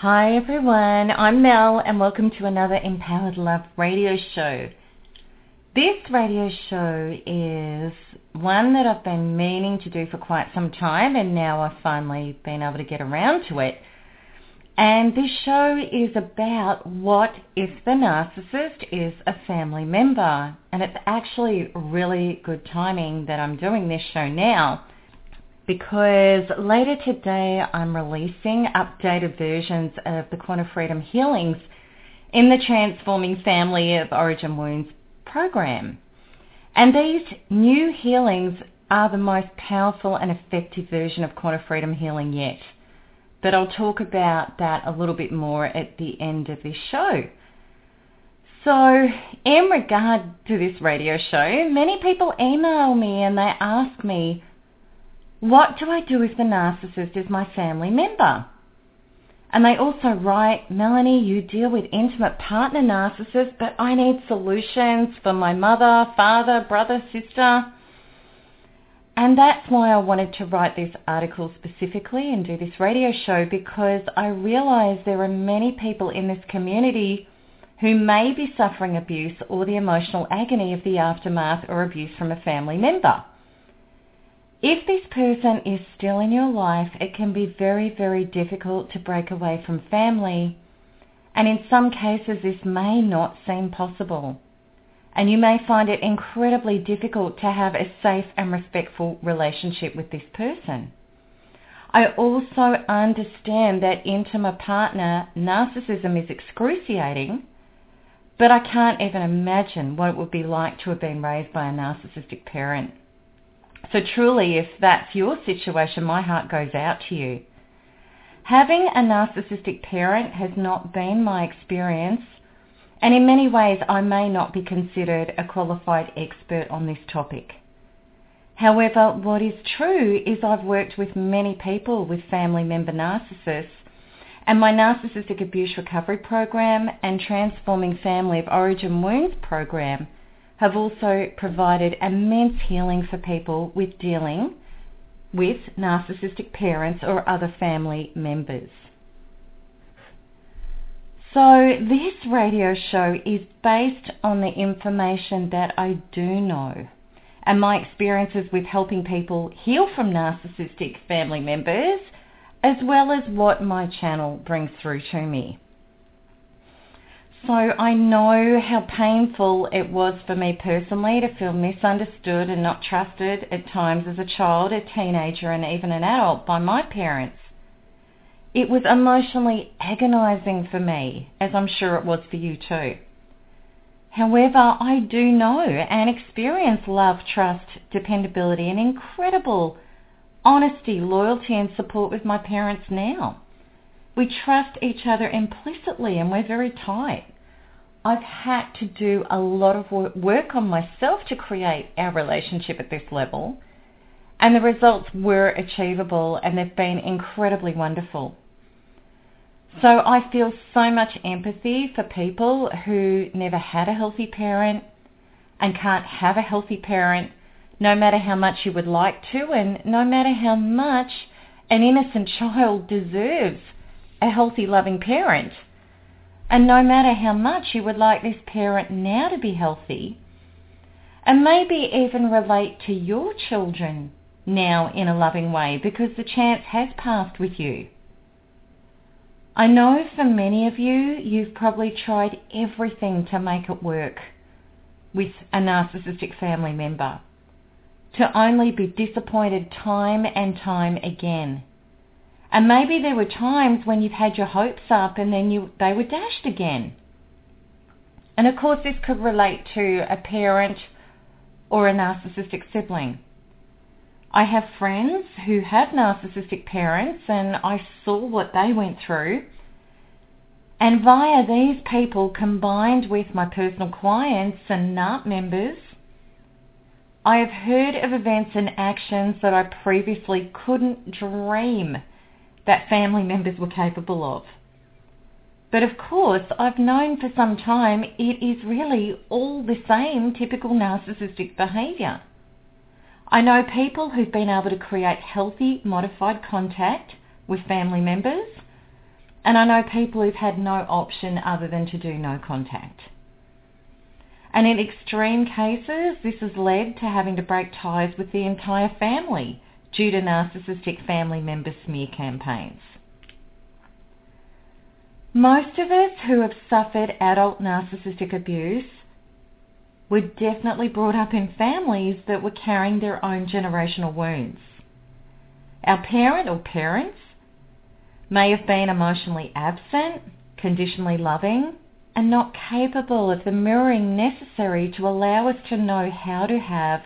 Hi everyone, I'm Mel and welcome to another Empowered Love radio show. This radio show is one that I've been meaning to do for quite some time and now I've finally been able to get around to it. And this show is about what if the narcissist is a family member. And it's actually really good timing that I'm doing this show now because later today I'm releasing updated versions of the Quantum Freedom Healings in the Transforming Family of Origin Wounds program. And these new healings are the most powerful and effective version of quantum freedom healing yet. But I'll talk about that a little bit more at the end of this show. So, in regard to this radio show, many people email me and they ask me, what do I do if the narcissist is my family member? And they also write, Melanie, you deal with intimate partner narcissists, but I need solutions for my mother, father, brother, sister. And that's why I wanted to write this article specifically and do this radio show because I realize there are many people in this community who may be suffering abuse or the emotional agony of the aftermath or abuse from a family member. If this person is still in your life, it can be very, very difficult to break away from family. And in some cases, this may not seem possible. And you may find it incredibly difficult to have a safe and respectful relationship with this person. I also understand that intimate partner narcissism is excruciating, but I can't even imagine what it would be like to have been raised by a narcissistic parent. So truly, if that's your situation, my heart goes out to you. Having a narcissistic parent has not been my experience, and in many ways I may not be considered a qualified expert on this topic. However, what is true is I've worked with many people with family member narcissists, and my Narcissistic Abuse Recovery Program and Transforming Family of Origin Wounds program have also provided immense healing for people with dealing with narcissistic parents or other family members. So this radio show is based on the information that I do know and my experiences with helping people heal from narcissistic family members as well as what my channel brings through to me. So I know how painful it was for me personally to feel misunderstood and not trusted at times as a child, a teenager and even an adult by my parents. It was emotionally agonizing for me, as I'm sure it was for you too. However, I do know and experience love, trust, dependability and incredible honesty, loyalty and support with my parents now. We trust each other implicitly and we're very tight. I've had to do a lot of work on myself to create our relationship at this level. And the results were achievable and they've been incredibly wonderful. So I feel so much empathy for people who never had a healthy parent and can't have a healthy parent no matter how much you would like to and no matter how much an innocent child deserves a healthy, loving parent. And no matter how much you would like this parent now to be healthy, and maybe even relate to your children now in a loving way because the chance has passed with you. I know for many of you, you've probably tried everything to make it work with a narcissistic family member, to only be disappointed time and time again. And maybe there were times when you've had your hopes up and then you, they were dashed again. And of course this could relate to a parent or a narcissistic sibling. I have friends who have narcissistic parents and I saw what they went through. And via these people combined with my personal clients and NARP members, I have heard of events and actions that I previously couldn't dream that family members were capable of. But of course, I've known for some time it is really all the same typical narcissistic behaviour. I know people who've been able to create healthy, modified contact with family members, and I know people who've had no option other than to do no contact. And in extreme cases, this has led to having to break ties with the entire family due to narcissistic family member smear campaigns. Most of us who have suffered adult narcissistic abuse were definitely brought up in families that were carrying their own generational wounds. Our parent or parents may have been emotionally absent, conditionally loving, and not capable of the mirroring necessary to allow us to know how to have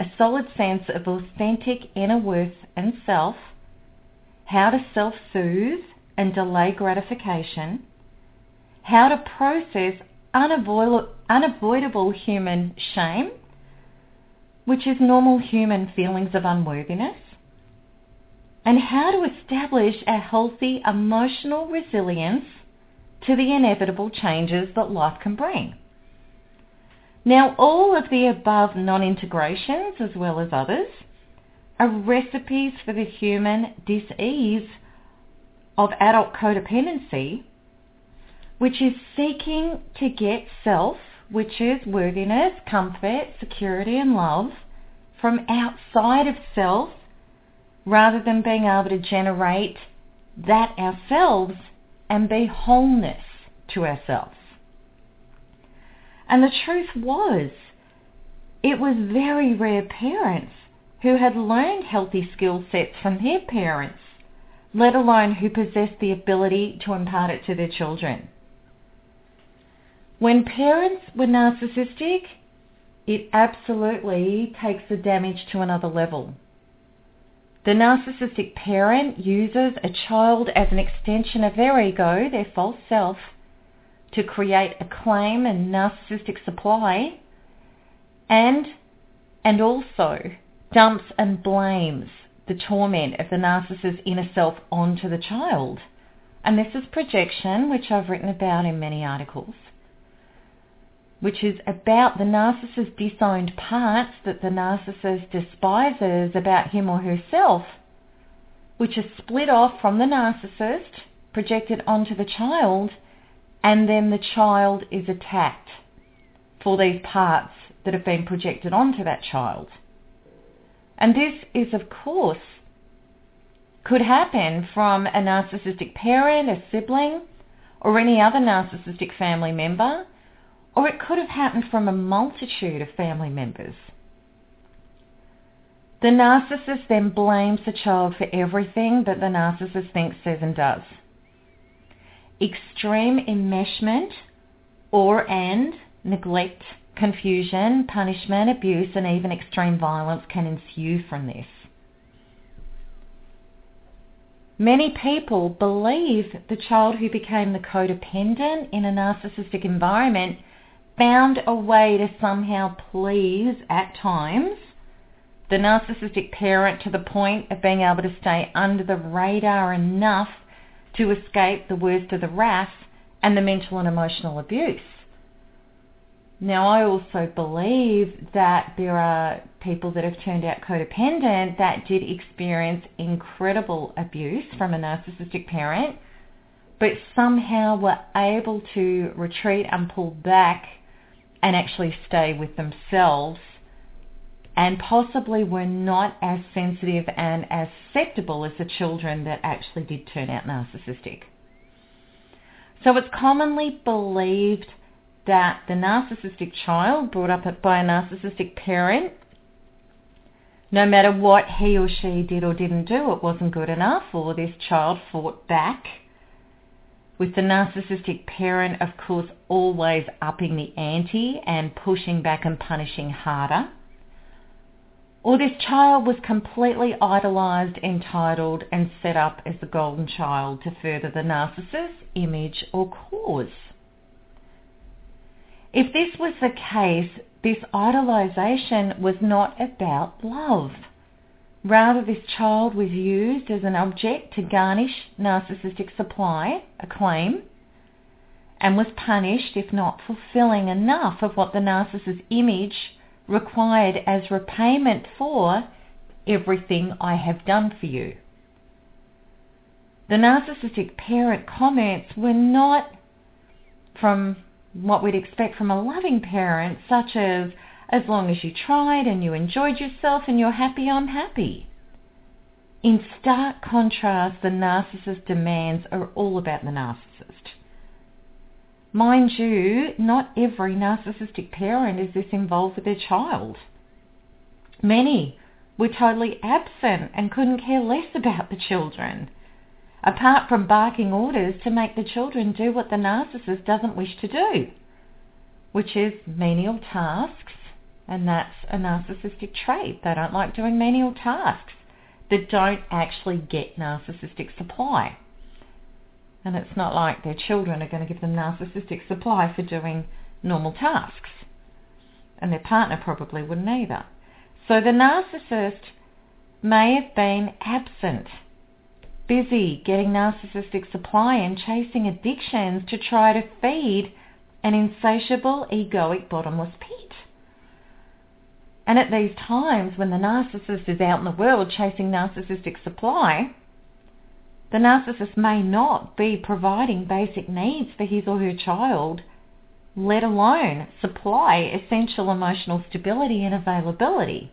a solid sense of authentic inner worth and self, how to self-soothe and delay gratification, how to process unavoidable, human shame, which is normal human feelings of unworthiness, and how to establish a healthy emotional resilience to the inevitable changes that life can bring. Now, all of the above non-integrations, as well as others, are recipes for the human dis-ease of adult codependency, which is seeking to get self, which is worthiness, comfort, security and love, from outside of self rather than being able to generate that ourselves and be wholeness to ourselves. And the truth was, it was very rare parents who had learned healthy skill sets from their parents, let alone who possessed the ability to impart it to their children. When parents were narcissistic, it absolutely takes the damage to another level. The narcissistic parent uses a child as an extension of their ego, their false self, to create a claim and narcissistic supply and and also dumps and blames the torment of the narcissist's inner self onto the child. And this is projection, which I've written about in many articles, which is about the narcissist's disowned parts that the narcissist despises about him or herself, which is split off from the narcissist, projected onto the child, and then the child is attacked for these parts that have been projected onto that child. And this is, of course, could happen from a narcissistic parent, a sibling, or any other narcissistic family member, or it could have happened from a multitude of family members. The narcissist then blames the child for everything that the narcissist thinks, says and does extreme enmeshment or and neglect, confusion, punishment, abuse and even extreme violence can ensue from this. Many people believe the child who became the codependent in a narcissistic environment found a way to somehow please, at times, the narcissistic parent to the point of being able to stay under the radar enough to escape the worst of the wrath and the mental and emotional abuse. Now, I also believe that there are people that have turned out codependent that did experience incredible abuse from a narcissistic parent, but somehow were able to retreat and pull back and actually stay with themselves and possibly were not as sensitive and as susceptible as the children that actually did turn out narcissistic. So it's commonly believed that the narcissistic child brought up by a narcissistic parent, no matter what he or she did or didn't do, it wasn't good enough, or this child fought back. With the narcissistic parent, of course, always upping the ante and pushing back and punishing harder Or this child was completely idolized, entitled, and set up as the golden child to further the narcissist's image or cause. If this was the case, this idolization was not about love. Rather, this child was used as an object to garnish narcissistic supply, acclaim, and was punished if not fulfilling enough of what the narcissist's image required as repayment for everything I have done for you. The narcissistic parent comments were not from what we'd expect from a loving parent, such as, as long as you tried and you enjoyed yourself and you're happy, I'm happy. In stark contrast, the narcissist demands are all about the narcissist. Mind you, not every narcissistic parent is this involved with their child. Many were totally absent and couldn't care less about the children, apart from barking orders to make the children do what the narcissist doesn't wish to do, which is menial tasks, and that's a narcissistic trait. They don't like doing menial tasks that don't actually get narcissistic supply. And it's not like their children are going to give them narcissistic supply for doing normal tasks. And their partner probably wouldn't either. So the narcissist may have been absent, busy getting narcissistic supply and chasing addictions to try to feed an insatiable egoic bottomless pit. And at these times when the narcissist is out in the world chasing narcissistic supply, the narcissist may not be providing basic needs for his or her child, let alone supply essential emotional stability and availability.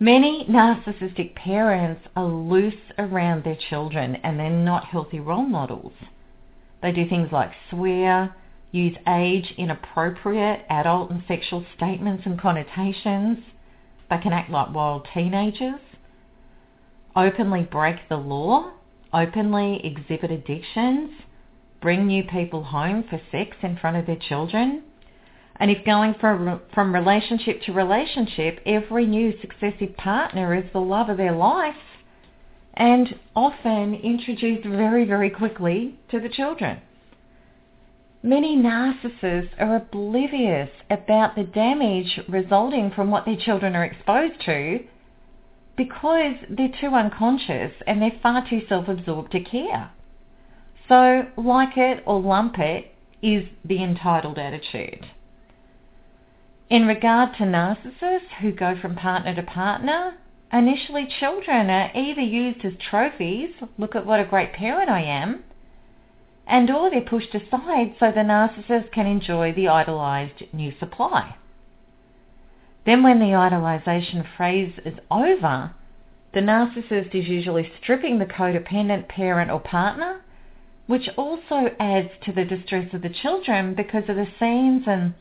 Many narcissistic parents are loose around their children and they're not healthy role models. They do things like swear, use age inappropriate adult and sexual statements and connotations. They can act like wild teenagers openly break the law, openly exhibit addictions, bring new people home for sex in front of their children. And if going from, from relationship to relationship, every new successive partner is the love of their life and often introduced very, very quickly to the children. Many narcissists are oblivious about the damage resulting from what their children are exposed to because they're too unconscious and they're far too self-absorbed to care. So like it or lump it is the entitled attitude. In regard to narcissists who go from partner to partner, initially children are either used as trophies, look at what a great parent I am, and or they're pushed aside so the narcissist can enjoy the idolized new supply. Then when the idolization phase is over, the narcissist is usually stripping the codependent parent or partner, which also adds to the distress of the children because of the scenes and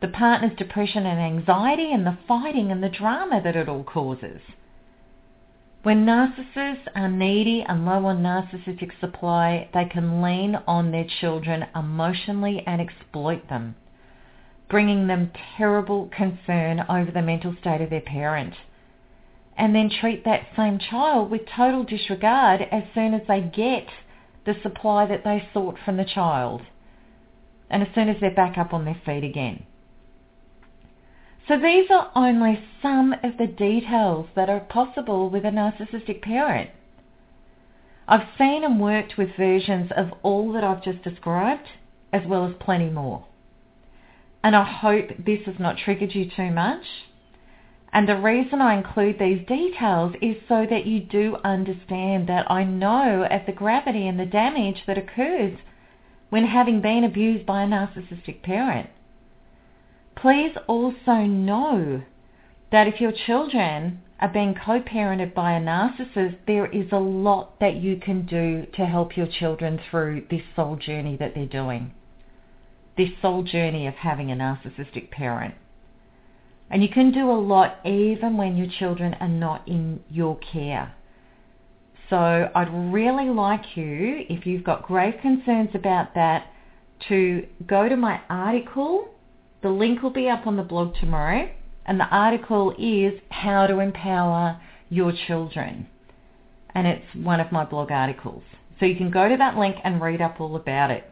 the partner's depression and anxiety and the fighting and the drama that it all causes. When narcissists are needy and low on narcissistic supply, they can lean on their children emotionally and exploit them bringing them terrible concern over the mental state of their parent. And then treat that same child with total disregard as soon as they get the supply that they sought from the child. And as soon as they're back up on their feet again. So these are only some of the details that are possible with a narcissistic parent. I've seen and worked with versions of all that I've just described, as well as plenty more and I hope this has not triggered you too much. And the reason I include these details is so that you do understand that I know of the gravity and the damage that occurs when having been abused by a narcissistic parent. Please also know that if your children are being co-parented by a narcissist, there is a lot that you can do to help your children through this soul journey that they're doing this soul journey of having a narcissistic parent. And you can do a lot even when your children are not in your care. So I'd really like you, if you've got grave concerns about that, to go to my article. The link will be up on the blog tomorrow. And the article is How to Empower Your Children. And it's one of my blog articles. So you can go to that link and read up all about it.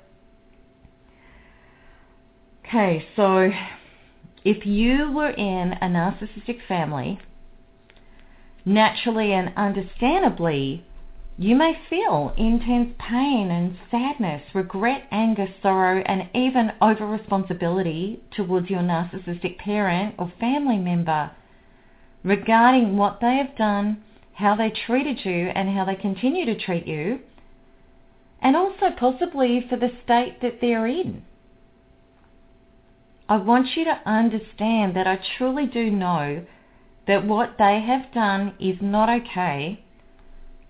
Okay, so if you were in a narcissistic family, naturally and understandably, you may feel intense pain and sadness, regret, anger, sorrow, and even over responsibility towards your narcissistic parent or family member regarding what they have done, how they treated you, and how they continue to treat you, and also possibly for the state that they're in. I want you to understand that I truly do know that what they have done is not okay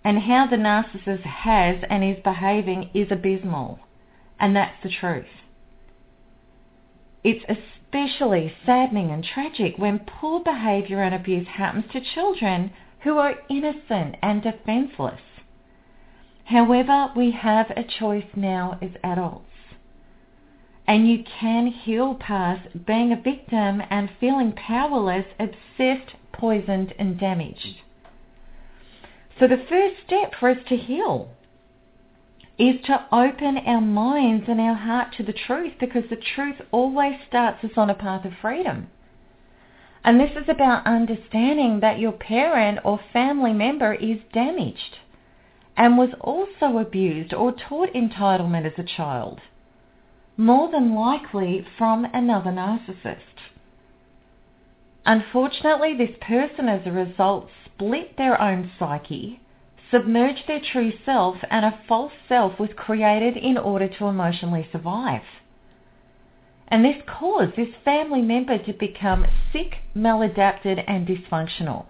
and how the narcissist has and is behaving is abysmal. And that's the truth. It's especially saddening and tragic when poor behaviour and abuse happens to children who are innocent and defenceless. However, we have a choice now as adults. And you can heal past being a victim and feeling powerless, obsessed, poisoned and damaged. So the first step for us to heal is to open our minds and our heart to the truth because the truth always starts us on a path of freedom. And this is about understanding that your parent or family member is damaged and was also abused or taught entitlement as a child, more than likely from another narcissist. Unfortunately, this person as a result split their own psyche, submerged their true self, and a false self was created in order to emotionally survive. And this caused this family member to become sick, maladapted, and dysfunctional.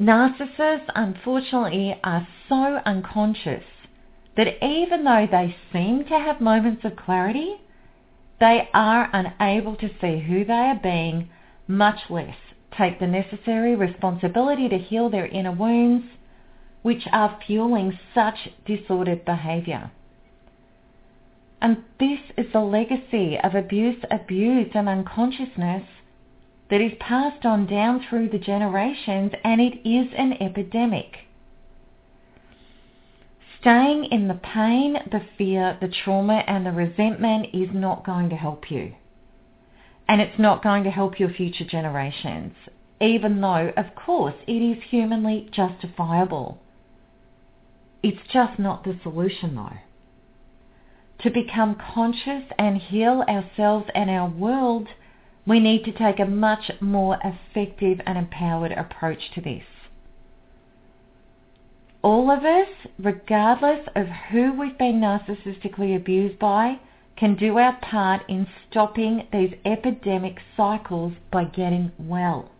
Narcissists, unfortunately, are so unconscious that even though they seem to have moments of clarity, they are unable to see who they are being, much less take the necessary responsibility to heal their inner wounds, which are fueling such disordered behaviour. And this is the legacy of abuse, abuse and unconsciousness that is passed on down through the generations and it is an epidemic. Staying in the pain, the fear, the trauma and the resentment is not going to help you and it's not going to help your future generations, even though, of course, it is humanly justifiable. It's just not the solution, though. To become conscious and heal ourselves and our world, we need to take a much more effective and empowered approach to this. All of us, regardless of who we've been narcissistically abused by, can do our part in stopping these epidemic cycles by getting well,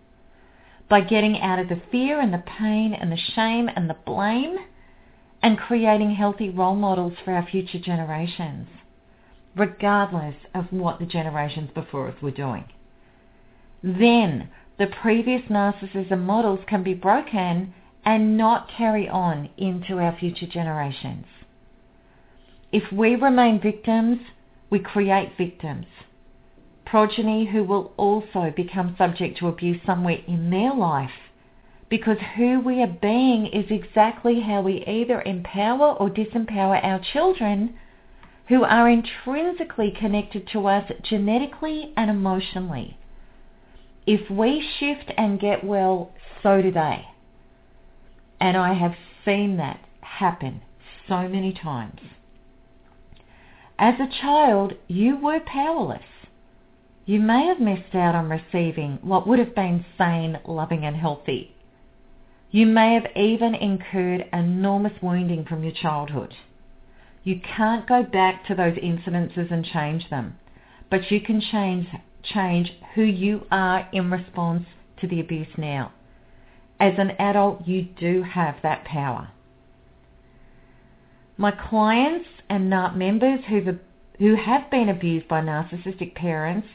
by getting out of the fear and the pain and the shame and the blame and creating healthy role models for our future generations, regardless of what the generations before us were doing. Then the previous narcissism models can be broken and not carry on into our future generations. If we remain victims, we create victims, progeny who will also become subject to abuse somewhere in their life because who we are being is exactly how we either empower or disempower our children who are intrinsically connected to us genetically and emotionally. If we shift and get well, so do they. And I have seen that happen so many times. As a child, you were powerless. You may have missed out on receiving what would have been sane, loving and healthy. You may have even incurred enormous wounding from your childhood. You can't go back to those incidences and change them, but you can change, change who you are in response to the abuse now. As an adult, you do have that power. My clients and NARP members who've, who have been abused by narcissistic parents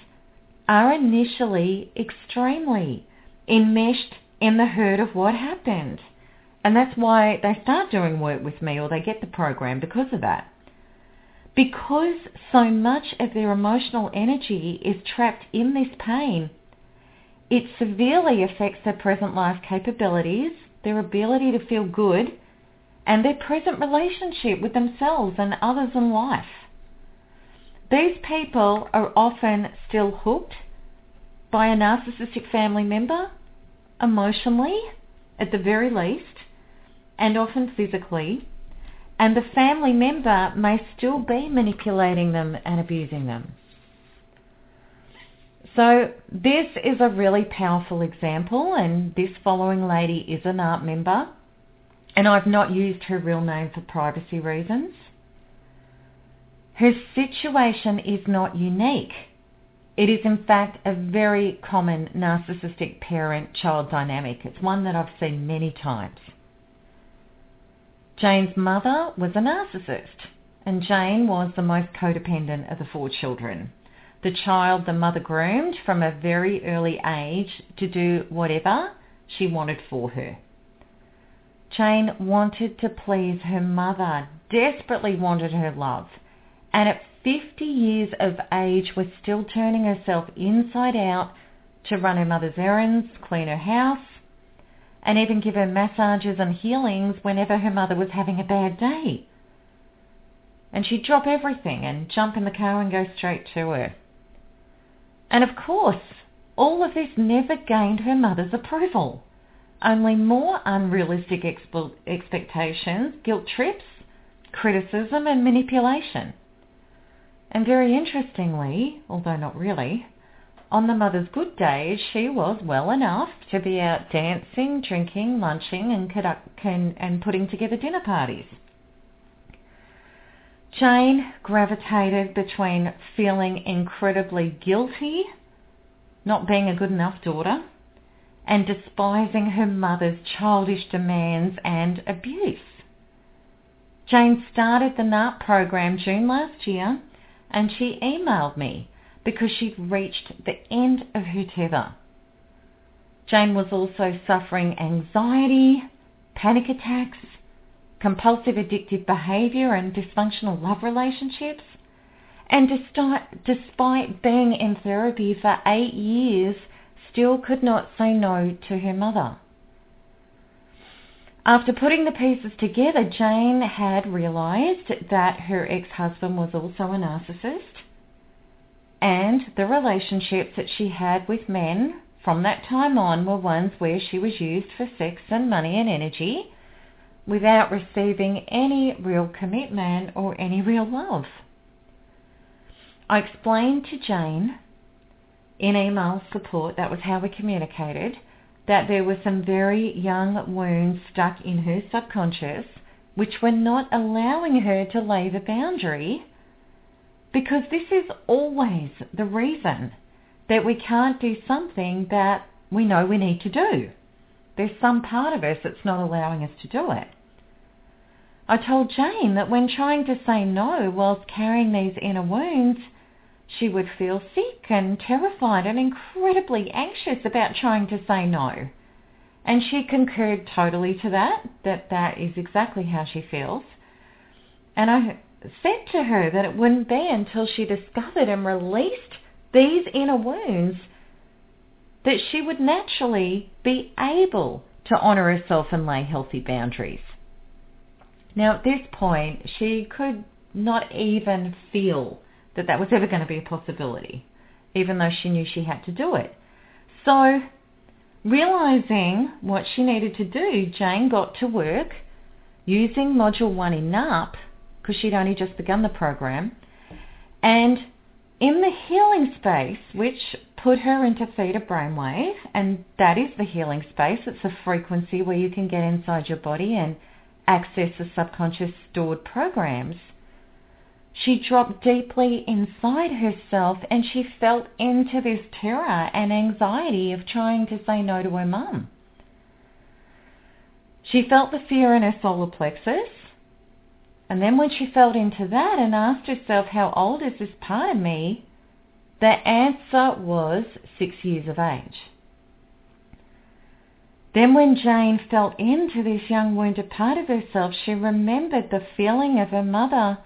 are initially extremely enmeshed in the hurt of what happened. And that's why they start doing work with me or they get the program because of that. Because so much of their emotional energy is trapped in this pain, it severely affects their present life capabilities, their ability to feel good, and their present relationship with themselves and others in life. These people are often still hooked by a narcissistic family member, emotionally, at the very least, and often physically, and the family member may still be manipulating them and abusing them. So this is a really powerful example and this following lady is a NARP member and I've not used her real name for privacy reasons. Her situation is not unique. It is in fact a very common narcissistic parent-child dynamic. It's one that I've seen many times. Jane's mother was a narcissist and Jane was the most codependent of the four children the child the mother groomed from a very early age to do whatever she wanted for her. Jane wanted to please her mother, desperately wanted her love, and at 50 years of age was still turning herself inside out to run her mother's errands, clean her house, and even give her massages and healings whenever her mother was having a bad day. And she'd drop everything and jump in the car and go straight to her. And of course, all of this never gained her mother's approval. Only more unrealistic expe- expectations, guilt trips, criticism and manipulation. And very interestingly, although not really, on the mother's good days, she was well enough to be out dancing, drinking, lunching and, conduct- and putting together dinner parties. Jane gravitated between feeling incredibly guilty, not being a good enough daughter, and despising her mother's childish demands and abuse. Jane started the NARP program June last year and she emailed me because she'd reached the end of her tether. Jane was also suffering anxiety, panic attacks, compulsive addictive behaviour and dysfunctional love relationships. And despite, despite being in therapy for eight years, still could not say no to her mother. After putting the pieces together, Jane had realised that her ex-husband was also a narcissist and the relationships that she had with men from that time on were ones where she was used for sex and money and energy without receiving any real commitment or any real love. I explained to Jane in email support, that was how we communicated, that there were some very young wounds stuck in her subconscious which were not allowing her to lay the boundary because this is always the reason that we can't do something that we know we need to do. There's some part of us that's not allowing us to do it. I told Jane that when trying to say no whilst carrying these inner wounds, she would feel sick and terrified and incredibly anxious about trying to say no. And she concurred totally to that, that that is exactly how she feels. And I said to her that it wouldn't be until she discovered and released these inner wounds that she would naturally be able to honour herself and lay healthy boundaries. Now, at this point, she could not even feel that that was ever going to be a possibility, even though she knew she had to do it. So, realizing what she needed to do, Jane got to work using Module 1 in NARP, because she'd only just begun the program, and in the healing space, which put her into theta brainwave, and that is the healing space. It's a frequency where you can get inside your body and access the subconscious stored programs, she dropped deeply inside herself and she felt into this terror and anxiety of trying to say no to her mum. She felt the fear in her solar plexus. And then when she felt into that and asked herself, how old is this part of me? The answer was six years of age. Then when Jane felt into this young wounded part of herself, she remembered the feeling of her mother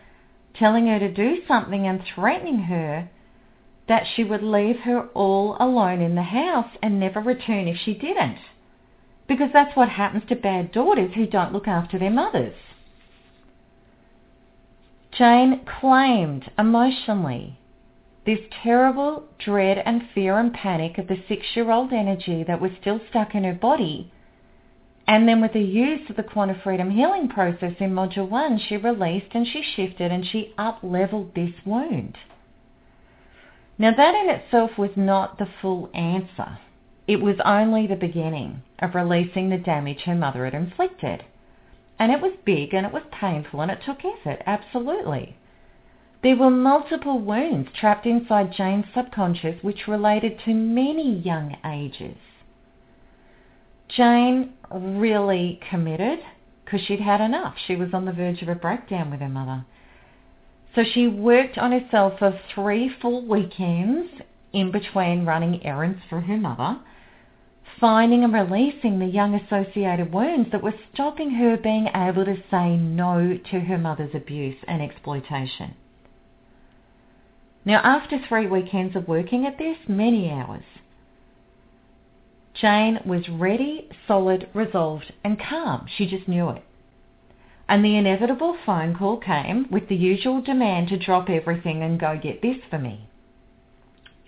telling her to do something and threatening her that she would leave her all alone in the house and never return if she didn't. Because that's what happens to bad daughters who don't look after their mothers. Jane claimed emotionally this terrible dread and fear and panic of the six-year-old energy that was still stuck in her body. And then with the use of the Quantum Freedom Healing process in Module 1, she released and she shifted and she up-leveled this wound. Now that in itself was not the full answer. It was only the beginning of releasing the damage her mother had inflicted. And it was big and it was painful and it took effort, absolutely. There were multiple wounds trapped inside Jane's subconscious which related to many young ages. Jane really committed because she'd had enough. She was on the verge of a breakdown with her mother. So she worked on herself for three full weekends in between running errands for her mother, finding and releasing the young associated wounds that were stopping her being able to say no to her mother's abuse and exploitation. Now, after three weekends of working at this, many hours, Jane was ready, solid, resolved, and calm. She just knew it. And the inevitable phone call came with the usual demand to drop everything and go get this for me.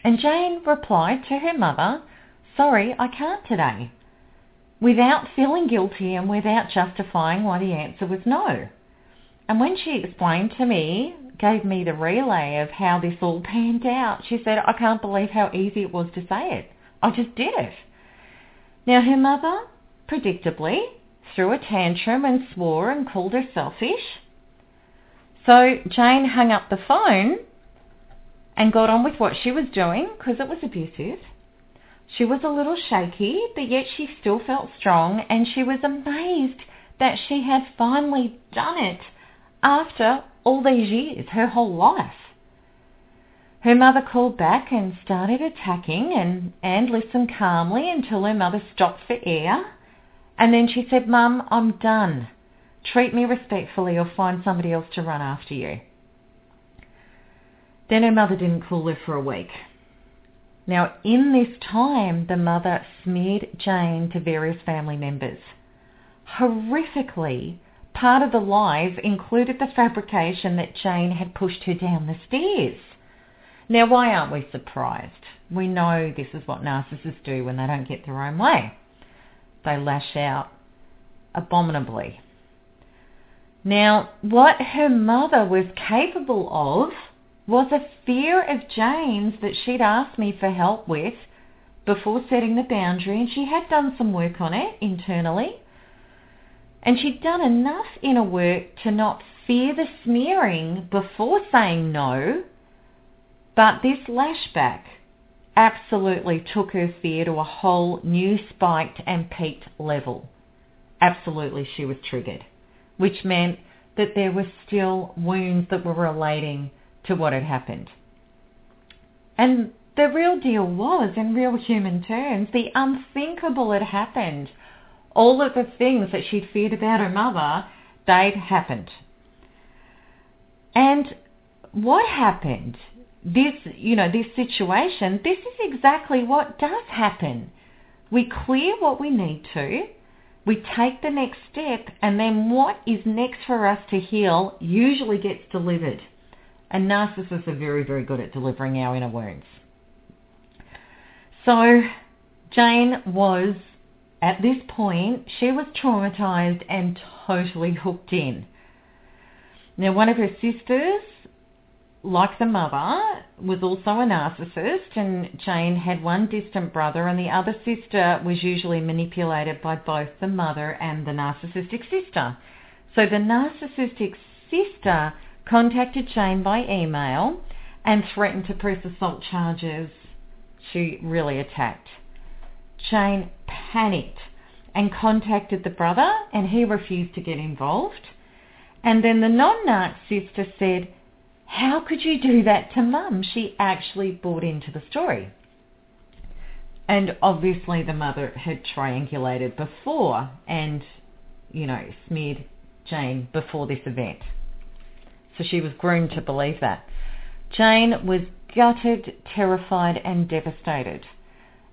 And Jane replied to her mother, sorry, I can't today, without feeling guilty and without justifying why the answer was no. And when she explained to me, gave me the relay of how this all panned out, she said, I can't believe how easy it was to say it. I just did it. Now her mother, predictably, threw a tantrum and swore and called her selfish. So Jane hung up the phone and got on with what she was doing because it was abusive. She was a little shaky, but yet she still felt strong and she was amazed that she had finally done it after all these years, her whole life. Her mother called back and started attacking and, and listened calmly until her mother stopped for air and then she said, Mum, I'm done. Treat me respectfully or find somebody else to run after you. Then her mother didn't call her for a week. Now, in this time, the mother smeared Jane to various family members. Horrifically, part of the lies included the fabrication that Jane had pushed her down the stairs. Now, why aren't we surprised? We know this is what narcissists do when they don't get their own way they lash out abominably. Now, what her mother was capable of was a fear of Jane's that she'd asked me for help with before setting the boundary, and she had done some work on it internally. And she'd done enough inner work to not fear the smearing before saying no, but this lashback absolutely took her fear to a whole new spiked and peaked level. Absolutely she was triggered, which meant that there were still wounds that were relating to what had happened. And the real deal was, in real human terms, the unthinkable had happened. All of the things that she'd feared about her mother, they'd happened. And what happened this, you know, this situation, this is exactly what does happen. We clear what we need to, we take the next step, and then what is next for us to heal usually gets delivered. And narcissists are very, very good at delivering our inner wounds. So Jane was, at this point, she was traumatized and totally hooked in. Now, one of her sisters like the mother, was also a narcissist and Jane had one distant brother and the other sister was usually manipulated by both the mother and the narcissistic sister. So the narcissistic sister contacted Jane by email and threatened to press assault charges. She really attacked. Jane panicked and contacted the brother and he refused to get involved. And then the non-narc sister said, how could you do that to mum? She actually bought into the story. And obviously the mother had triangulated before and, you know, smeared Jane before this event. So she was groomed to believe that. Jane was gutted, terrified, and devastated.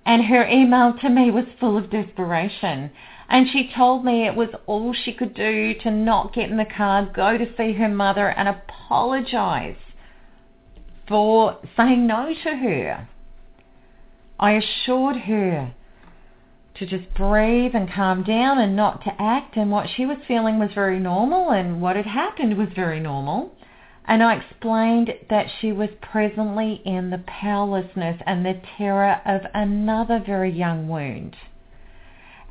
And her email to me was full of desperation. And she told me it was all she could do to not get in the car, go to see her mother, and apologize for saying no to her. I assured her to just breathe and calm down and not to act and what she was feeling was very normal and what had happened was very normal. And I explained that she was presently in the powerlessness and the terror of another very young wound.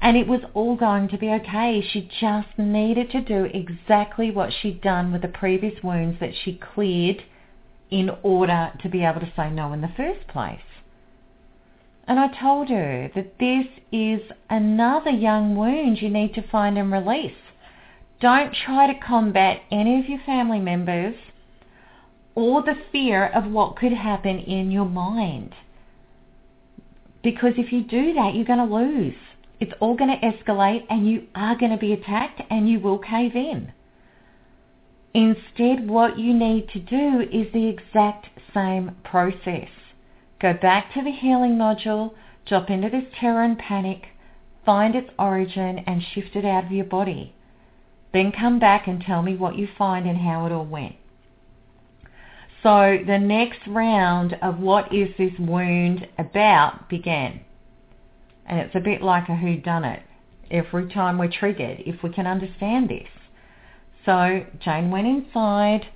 And it was all going to be okay. She just needed to do exactly what she'd done with the previous wounds that she cleared in order to be able to say no in the first place. And I told her that this is another young wound you need to find and release. Don't try to combat any of your family members or the fear of what could happen in your mind. Because if you do that, you're going to lose. It's all going to escalate and you are going to be attacked and you will cave in. Instead, what you need to do is the exact same process. Go back to the healing module, drop into this terror and panic, find its origin and shift it out of your body. Then come back and tell me what you find and how it all went. So the next round of what is this wound about began. And it's a bit like a who done it. Every time we're triggered, if we can understand this. So Jane went inside,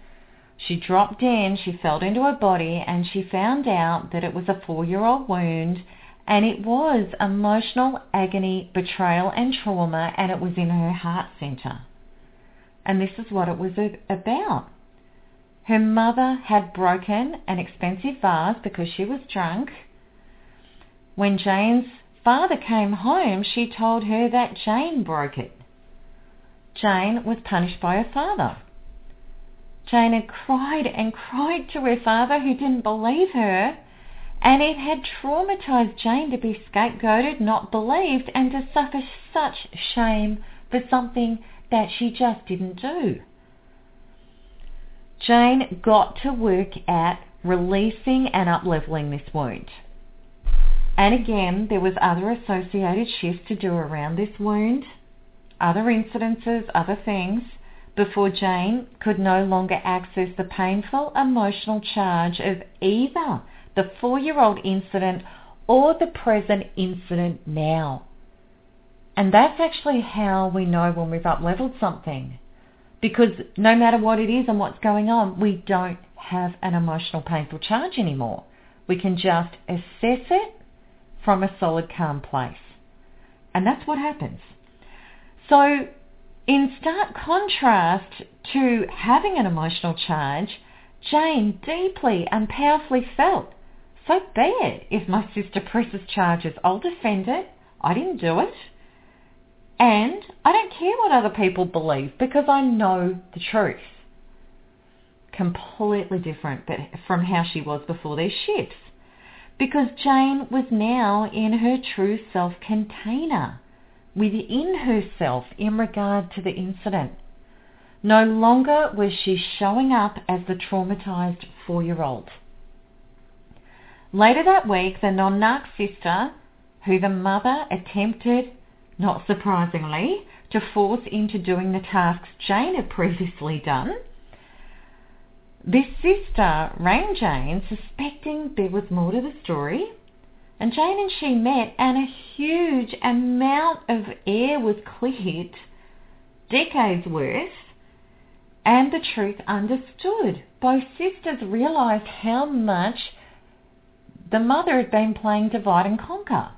she dropped in, she felt into her body, and she found out that it was a four-year-old wound, and it was emotional agony, betrayal, and trauma, and it was in her heart center. And this is what it was about. Her mother had broken an expensive vase because she was drunk. When Jane's father came home, she told her that Jane broke it. Jane was punished by her father. Jane had cried and cried to her father who didn't believe her, and it had traumatized Jane to be scapegoated, not believed, and to suffer such shame for something that she just didn't do. Jane got to work at releasing and upleveling this wound. And again, there was other associated shifts to do around this wound other incidences, other things, before Jane could no longer access the painful emotional charge of either the four-year-old incident or the present incident now. And that's actually how we know when we've up-leveled something. Because no matter what it is and what's going on, we don't have an emotional painful charge anymore. We can just assess it from a solid calm place. And that's what happens. So in stark contrast to having an emotional charge, Jane deeply and powerfully felt, so be it. If my sister presses charges, I'll defend it. I didn't do it. And I don't care what other people believe because I know the truth. Completely different from how she was before these shifts. Because Jane was now in her true self container within herself in regard to the incident. No longer was she showing up as the traumatized four-year-old. Later that week, the non-narc sister, who the mother attempted, not surprisingly, to force into doing the tasks Jane had previously done, this sister rang Jane suspecting there was more to the story and Jane and she met and a huge amount of air was cleared, decades worth, and the truth understood. Both sisters realized how much the mother had been playing divide and conquer.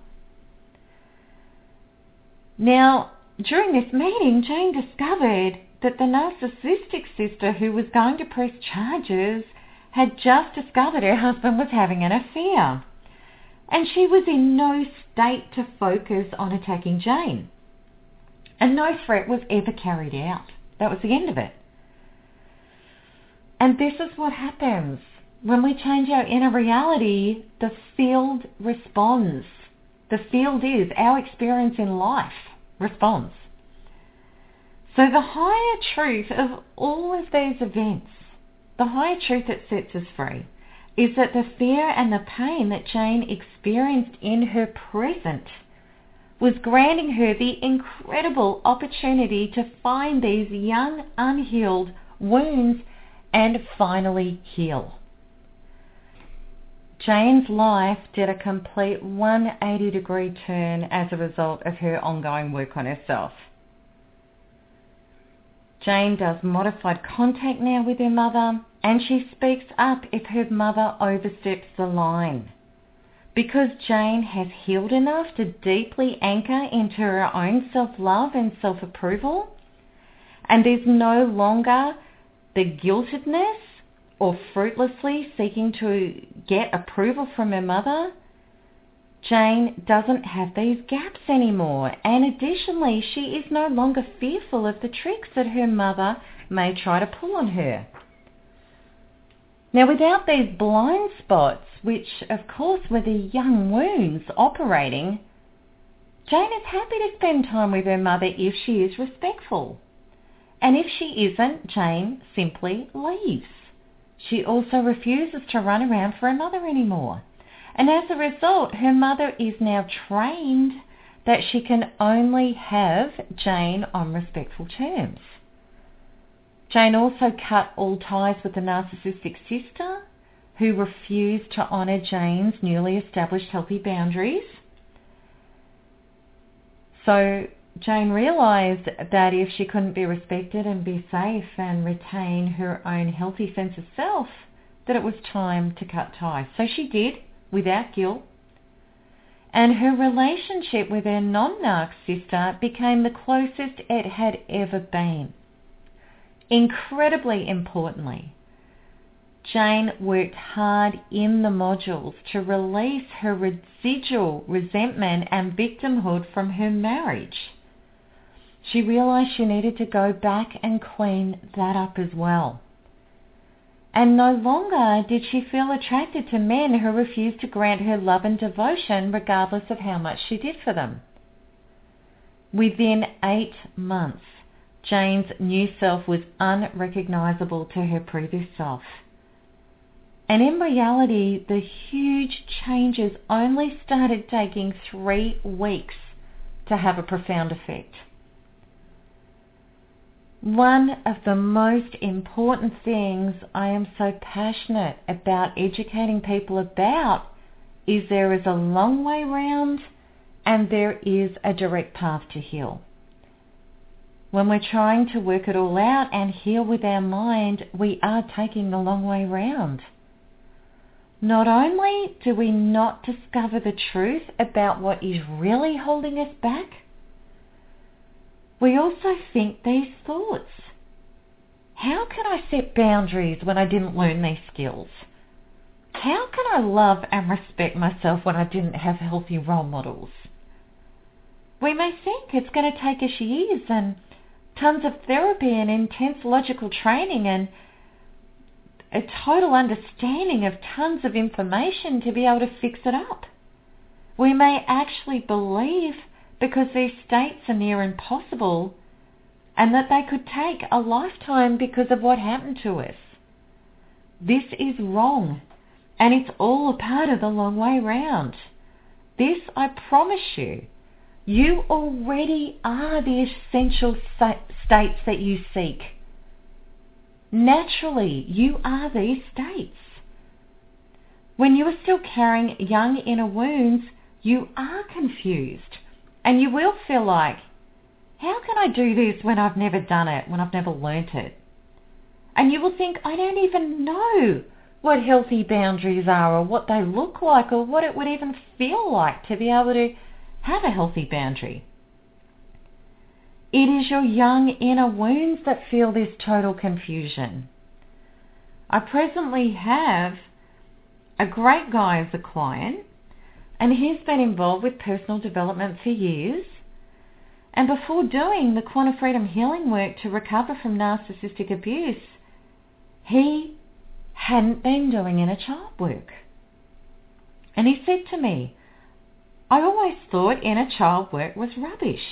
Now, during this meeting, Jane discovered that the narcissistic sister who was going to press charges had just discovered her husband was having an affair and she was in no state to focus on attacking Jane. And no threat was ever carried out. That was the end of it. And this is what happens. When we change our inner reality, the field responds. The field is our experience in life responds. So the higher truth of all of these events, the higher truth that sets us free, is that the fear and the pain that Jane experienced in her present was granting her the incredible opportunity to find these young unhealed wounds and finally heal. Jane's life did a complete 180 degree turn as a result of her ongoing work on herself. Jane does modified contact now with her mother and she speaks up if her mother oversteps the line. Because Jane has healed enough to deeply anchor into her own self-love and self-approval, and there's no longer the guiltedness or fruitlessly seeking to get approval from her mother, Jane doesn't have these gaps anymore. And additionally, she is no longer fearful of the tricks that her mother may try to pull on her. Now, without these blind spots, which of course were the young wounds operating, Jane is happy to spend time with her mother if she is respectful. And if she isn't, Jane simply leaves. She also refuses to run around for her mother anymore. And as a result, her mother is now trained that she can only have Jane on respectful terms. Jane also cut all ties with the narcissistic sister who refused to honour Jane's newly established healthy boundaries. So Jane realised that if she couldn't be respected and be safe and retain her own healthy sense of self, that it was time to cut ties. So she did without guilt. And her relationship with her non-narc sister became the closest it had ever been. Incredibly importantly, Jane worked hard in the modules to release her residual resentment and victimhood from her marriage. She realized she needed to go back and clean that up as well. And no longer did she feel attracted to men who refused to grant her love and devotion regardless of how much she did for them. Within eight months, Jane's new self was unrecognizable to her previous self. And in reality, the huge changes only started taking three weeks to have a profound effect. One of the most important things I am so passionate about educating people about is there is a long way round and there is a direct path to heal. When we're trying to work it all out and heal with our mind, we are taking the long way round. Not only do we not discover the truth about what is really holding us back, we also think these thoughts. How can I set boundaries when I didn't learn these skills? How can I love and respect myself when I didn't have healthy role models? We may think it's going to take us years and tons of therapy and intense logical training and a total understanding of tons of information to be able to fix it up. We may actually believe because these states are near impossible and that they could take a lifetime because of what happened to us. This is wrong and it's all a part of the long way round. This, I promise you, you already are the essential states that you seek. Naturally, you are these states. When you are still carrying young inner wounds, you are confused and you will feel like, how can I do this when I've never done it, when I've never learnt it? And you will think, I don't even know what healthy boundaries are or what they look like or what it would even feel like to be able to have a healthy boundary. It is your young inner wounds that feel this total confusion. I presently have a great guy as a client and he's been involved with personal development for years. And before doing the quantum freedom healing work to recover from narcissistic abuse, he hadn't been doing inner child work. And he said to me, I always thought inner child work was rubbish.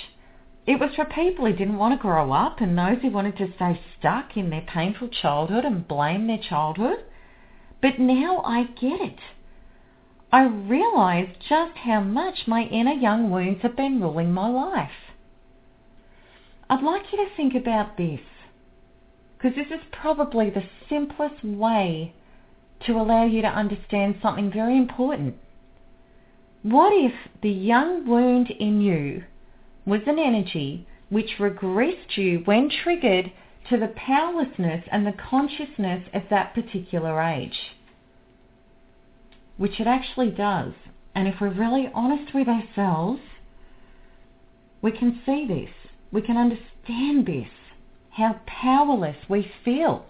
It was for people who didn't want to grow up and those who wanted to stay stuck in their painful childhood and blame their childhood. But now I get it. I realize just how much my inner young wounds have been ruling my life. I'd like you to think about this, because this is probably the simplest way to allow you to understand something very important. What if the young wound in you was an energy which regressed you when triggered to the powerlessness and the consciousness of that particular age? Which it actually does. And if we're really honest with ourselves, we can see this. We can understand this. How powerless we feel.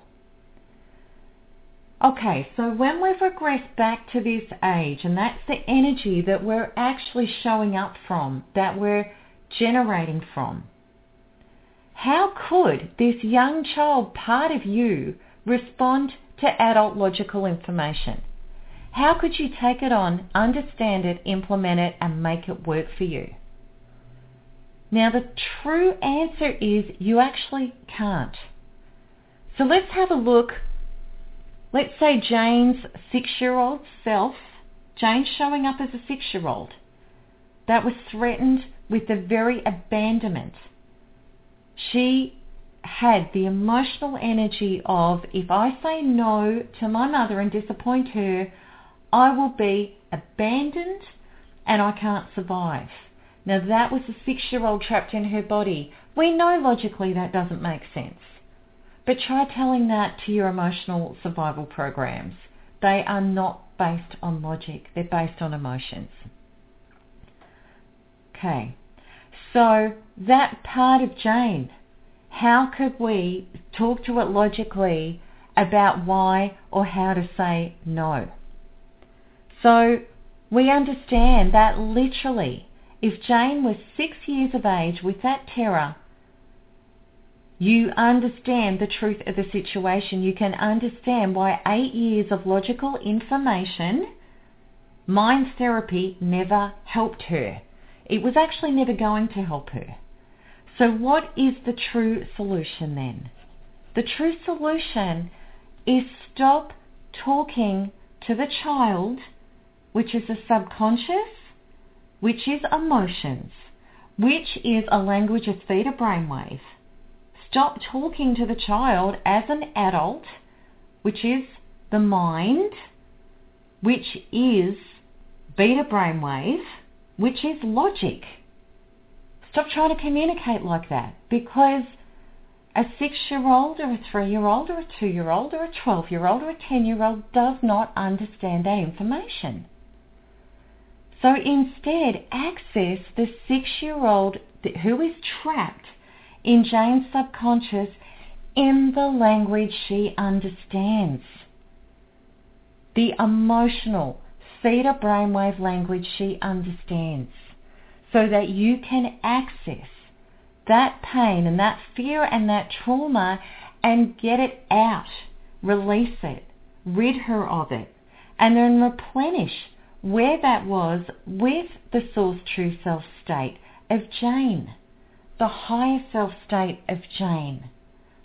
Okay, so when we've regressed back to this age, and that's the energy that we're actually showing up from, that we're generating from, how could this young child part of you respond to adult logical information? How could you take it on, understand it, implement it, and make it work for you? Now, the true answer is you actually can't. So let's have a look Let's say Jane's six-year-old self, Jane showing up as a six-year-old, that was threatened with the very abandonment. She had the emotional energy of, if I say no to my mother and disappoint her, I will be abandoned and I can't survive. Now that was a six-year-old trapped in her body. We know logically that doesn't make sense. But try telling that to your emotional survival programs. They are not based on logic. They're based on emotions. Okay. So that part of Jane, how could we talk to it logically about why or how to say no? So we understand that literally, if Jane was six years of age with that terror, you understand the truth of the situation. You can understand why eight years of logical information, mind therapy never helped her. It was actually never going to help her. So what is the true solution then? The true solution is stop talking to the child, which is the subconscious, which is emotions, which is a language of theta brainwave stop talking to the child as an adult, which is the mind, which is beta brainwave, which is logic. Stop trying to communicate like that because a six-year-old or a three-year-old or a two-year-old or a 12-year-old or a 10-year-old does not understand that information. So instead, access the six-year-old who is trapped in Jane's subconscious in the language she understands. The emotional theta brainwave language she understands so that you can access that pain and that fear and that trauma and get it out, release it, rid her of it, and then replenish where that was with the source true self state of Jane the higher self state of Jane,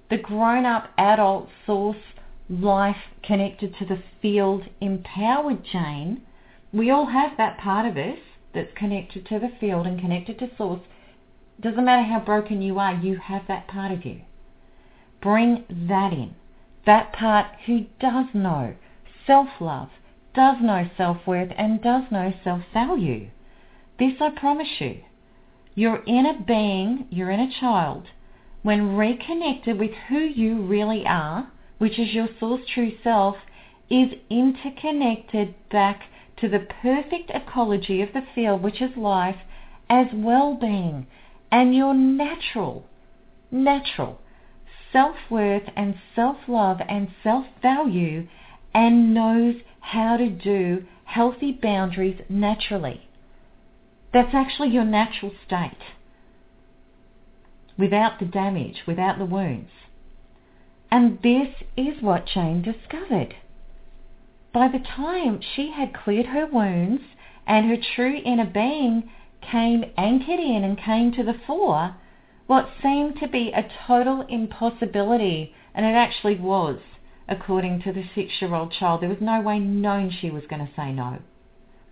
the grown-up adult source life connected to the field empowered Jane, we all have that part of us that's connected to the field and connected to source. Doesn't matter how broken you are, you have that part of you. Bring that in. That part who does know self-love, does know self-worth and does know self-value. This I promise you your inner being, your inner child, when reconnected with who you really are, which is your source true self, is interconnected back to the perfect ecology of the field, which is life, as well-being and your natural, natural self-worth and self-love and self-value and knows how to do healthy boundaries naturally. That's actually your natural state without the damage, without the wounds. And this is what Jane discovered. By the time she had cleared her wounds and her true inner being came anchored in and came to the fore, what seemed to be a total impossibility, and it actually was, according to the six-year-old child. There was no way known she was going to say no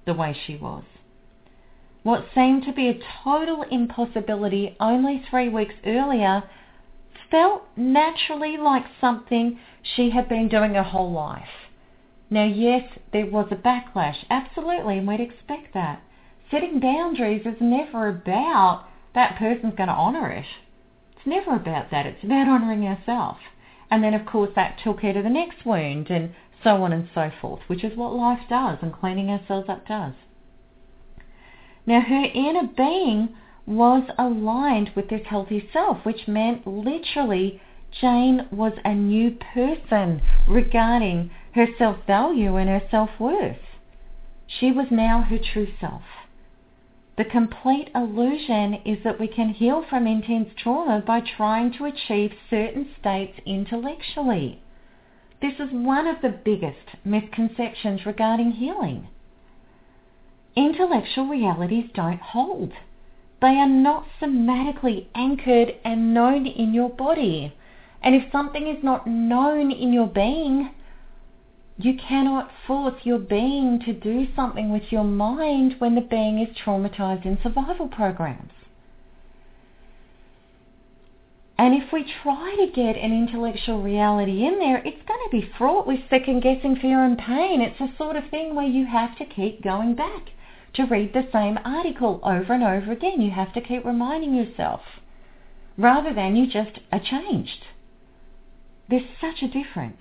the way she was. What seemed to be a total impossibility only three weeks earlier felt naturally like something she had been doing her whole life. Now, yes, there was a backlash, absolutely, and we'd expect that. Setting boundaries is never about that person's going to honour it. It's never about that. It's about honouring ourselves. And then, of course, that took her to the next wound and so on and so forth, which is what life does and cleaning ourselves up does. Now, her inner being was aligned with this healthy self, which meant literally Jane was a new person regarding her self-value and her self-worth. She was now her true self. The complete illusion is that we can heal from intense trauma by trying to achieve certain states intellectually. This is one of the biggest misconceptions regarding healing. Intellectual realities don't hold. They are not somatically anchored and known in your body. And if something is not known in your being, you cannot force your being to do something with your mind when the being is traumatized in survival programs. And if we try to get an intellectual reality in there, it's going to be fraught with second guessing, fear and pain. It's the sort of thing where you have to keep going back to read the same article over and over again. You have to keep reminding yourself rather than you just are changed. There's such a difference.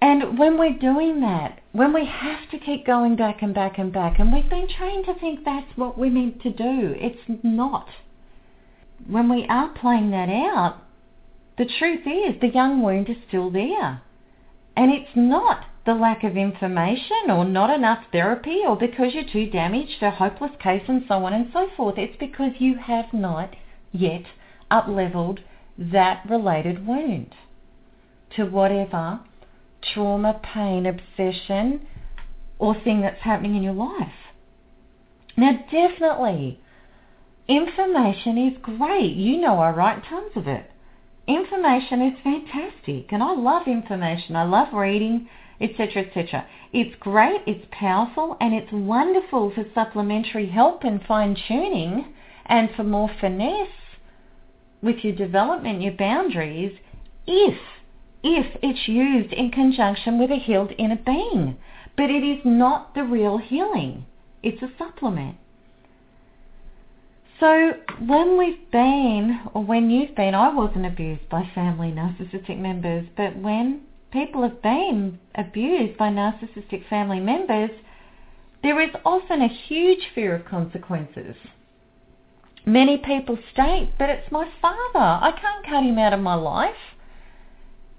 And when we're doing that, when we have to keep going back and back and back, and we've been trained to think that's what we're meant to do, it's not. When we are playing that out, the truth is the young wound is still there. And it's not the lack of information or not enough therapy or because you're too damaged, a hopeless case and so on and so forth. It's because you have not yet up-leveled that related wound to whatever trauma, pain, obsession, or thing that's happening in your life. Now, definitely, information is great. You know I write tons of it. Information is fantastic, and I love information. I love reading, etc., etc. It's great, it's powerful, and it's wonderful for supplementary help and fine-tuning and for more finesse with your development, your boundaries, if if it's used in conjunction with a healed inner being. But it is not the real healing. It's a supplement. So when we've been, or when you've been, I wasn't abused by family narcissistic members, but when people have been abused by narcissistic family members, there is often a huge fear of consequences. Many people state, but it's my father. I can't cut him out of my life.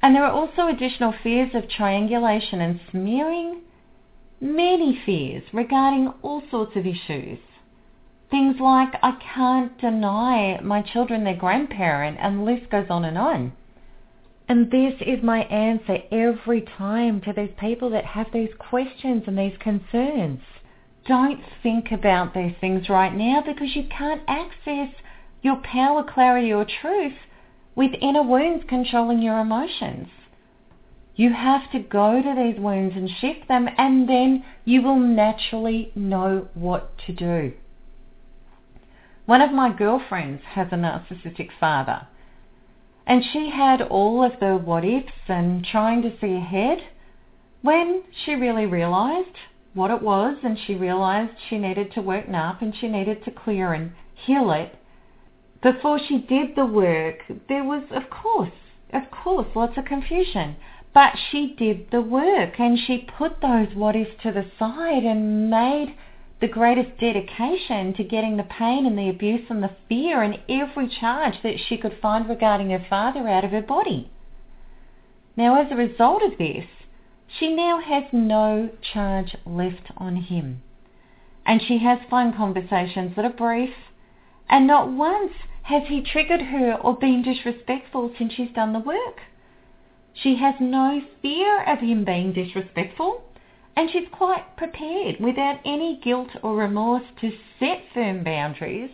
And there are also additional fears of triangulation and smearing, many fears regarding all sorts of issues. Things like, I can't deny my children their grandparent, and the list goes on and on. And this is my answer every time to those people that have these questions and these concerns. Don't think about these things right now because you can't access your power, clarity or truth with inner wounds controlling your emotions. You have to go to these wounds and shift them and then you will naturally know what to do. One of my girlfriends has a narcissistic father and she had all of the what ifs and trying to see ahead when she really realized what it was and she realized she needed to work up and she needed to clear and heal it before she did the work, there was, of course, of course, lots of confusion. But she did the work and she put those what ifs to the side and made the greatest dedication to getting the pain and the abuse and the fear and every charge that she could find regarding her father out of her body. Now, as a result of this, she now has no charge left on him. And she has phone conversations that are brief, and not once has he triggered her or been disrespectful since she's done the work? She has no fear of him being disrespectful and she's quite prepared without any guilt or remorse to set firm boundaries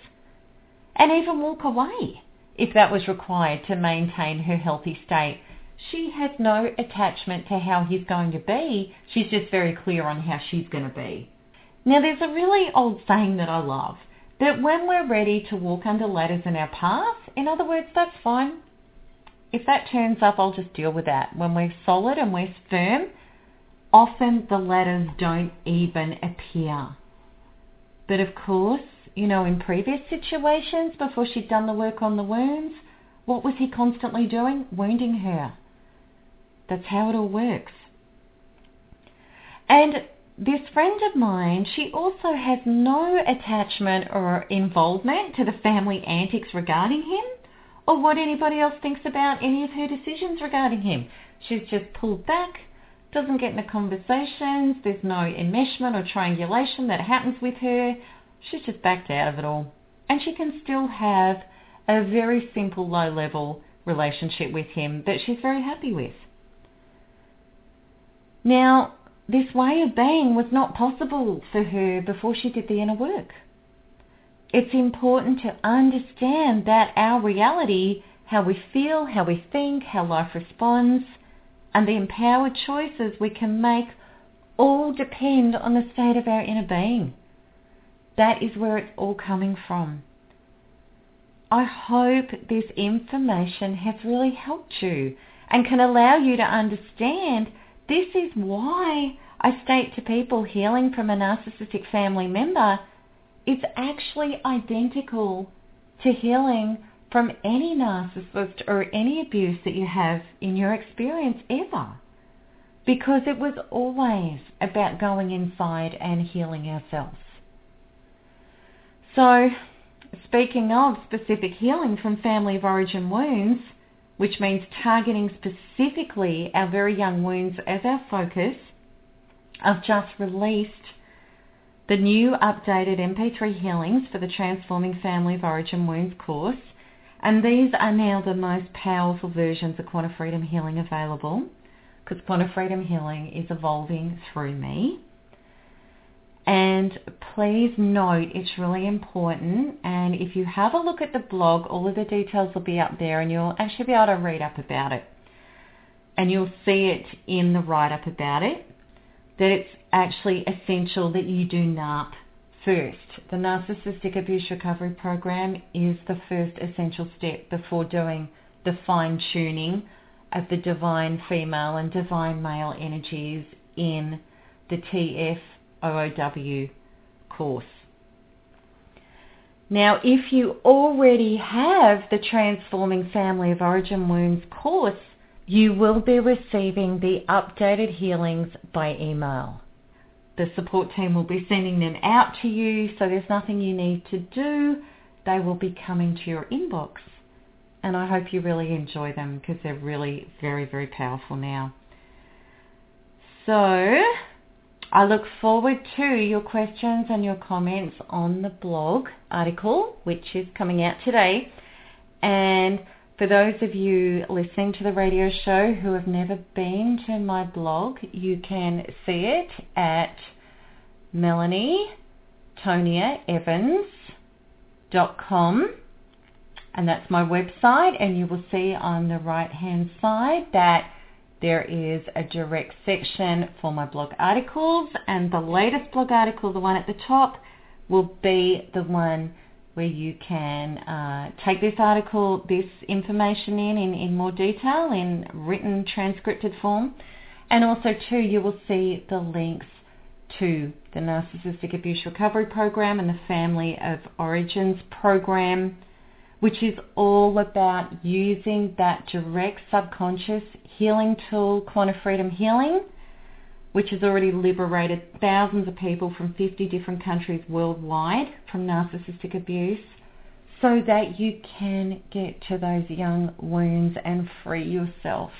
and even walk away if that was required to maintain her healthy state. She has no attachment to how he's going to be. She's just very clear on how she's going to be. Now, there's a really old saying that I love that when we're ready to walk under ladders in our path, in other words, that's fine. If that turns up, I'll just deal with that. When we're solid and we're firm, often the letters don't even appear. But of course, you know, in previous situations, before she'd done the work on the wounds, what was he constantly doing? Wounding her. That's how it all works. And this friend of mine, she also has no attachment or involvement to the family antics regarding him or what anybody else thinks about any of her decisions regarding him. She's just pulled back, doesn't get into conversations, there's no enmeshment or triangulation that happens with her. She's just backed out of it all. And she can still have a very simple low level relationship with him that she's very happy with. Now, this way of being was not possible for her before she did the inner work. It's important to understand that our reality, how we feel, how we think, how life responds, and the empowered choices we can make all depend on the state of our inner being. That is where it's all coming from. I hope this information has really helped you and can allow you to understand this is why I state to people healing from a narcissistic family member, it's actually identical to healing from any narcissist or any abuse that you have in your experience ever. Because it was always about going inside and healing ourselves. So, speaking of specific healing from family of origin wounds, which means targeting specifically our very young wounds as our focus, I've just released the new updated MP3 healings for the Transforming Family of Origin Wounds course. And these are now the most powerful versions of Quantum Freedom Healing available because Quantum Freedom Healing is evolving through me. And please note, it's really important. And if you have a look at the blog, all of the details will be up there and you'll actually be able to read up about it. And you'll see it in the write-up about it, that it's actually essential that you do NARP first. The Narcissistic Abuse Recovery Program is the first essential step before doing the fine-tuning of the divine female and divine male energies in the TF OOW course. Now, if you already have the Transforming Family of Origin Wounds course, you will be receiving the updated healings by email. The support team will be sending them out to you, so there's nothing you need to do. They will be coming to your inbox. And I hope you really enjoy them because they're really very, very powerful now. So, I look forward to your questions and your comments on the blog article, which is coming out today. And for those of you listening to the radio show who have never been to my blog, you can see it at melanietoniaevans.com and that's my website and you will see on the right hand side that there is a direct section for my blog articles. And the latest blog article, the one at the top, will be the one where you can uh, take this article, this information in, in in more detail in written transcripted form. And also too, you will see the links to the Narcissistic Abuse Recovery Program and the Family of Origins Program which is all about using that direct subconscious healing tool, Quantum Freedom Healing, which has already liberated thousands of people from 50 different countries worldwide from narcissistic abuse so that you can get to those young wounds and free yourself.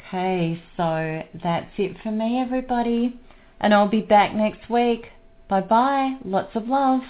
Okay, so that's it for me, everybody. And I'll be back next week. Bye bye. Lots of love.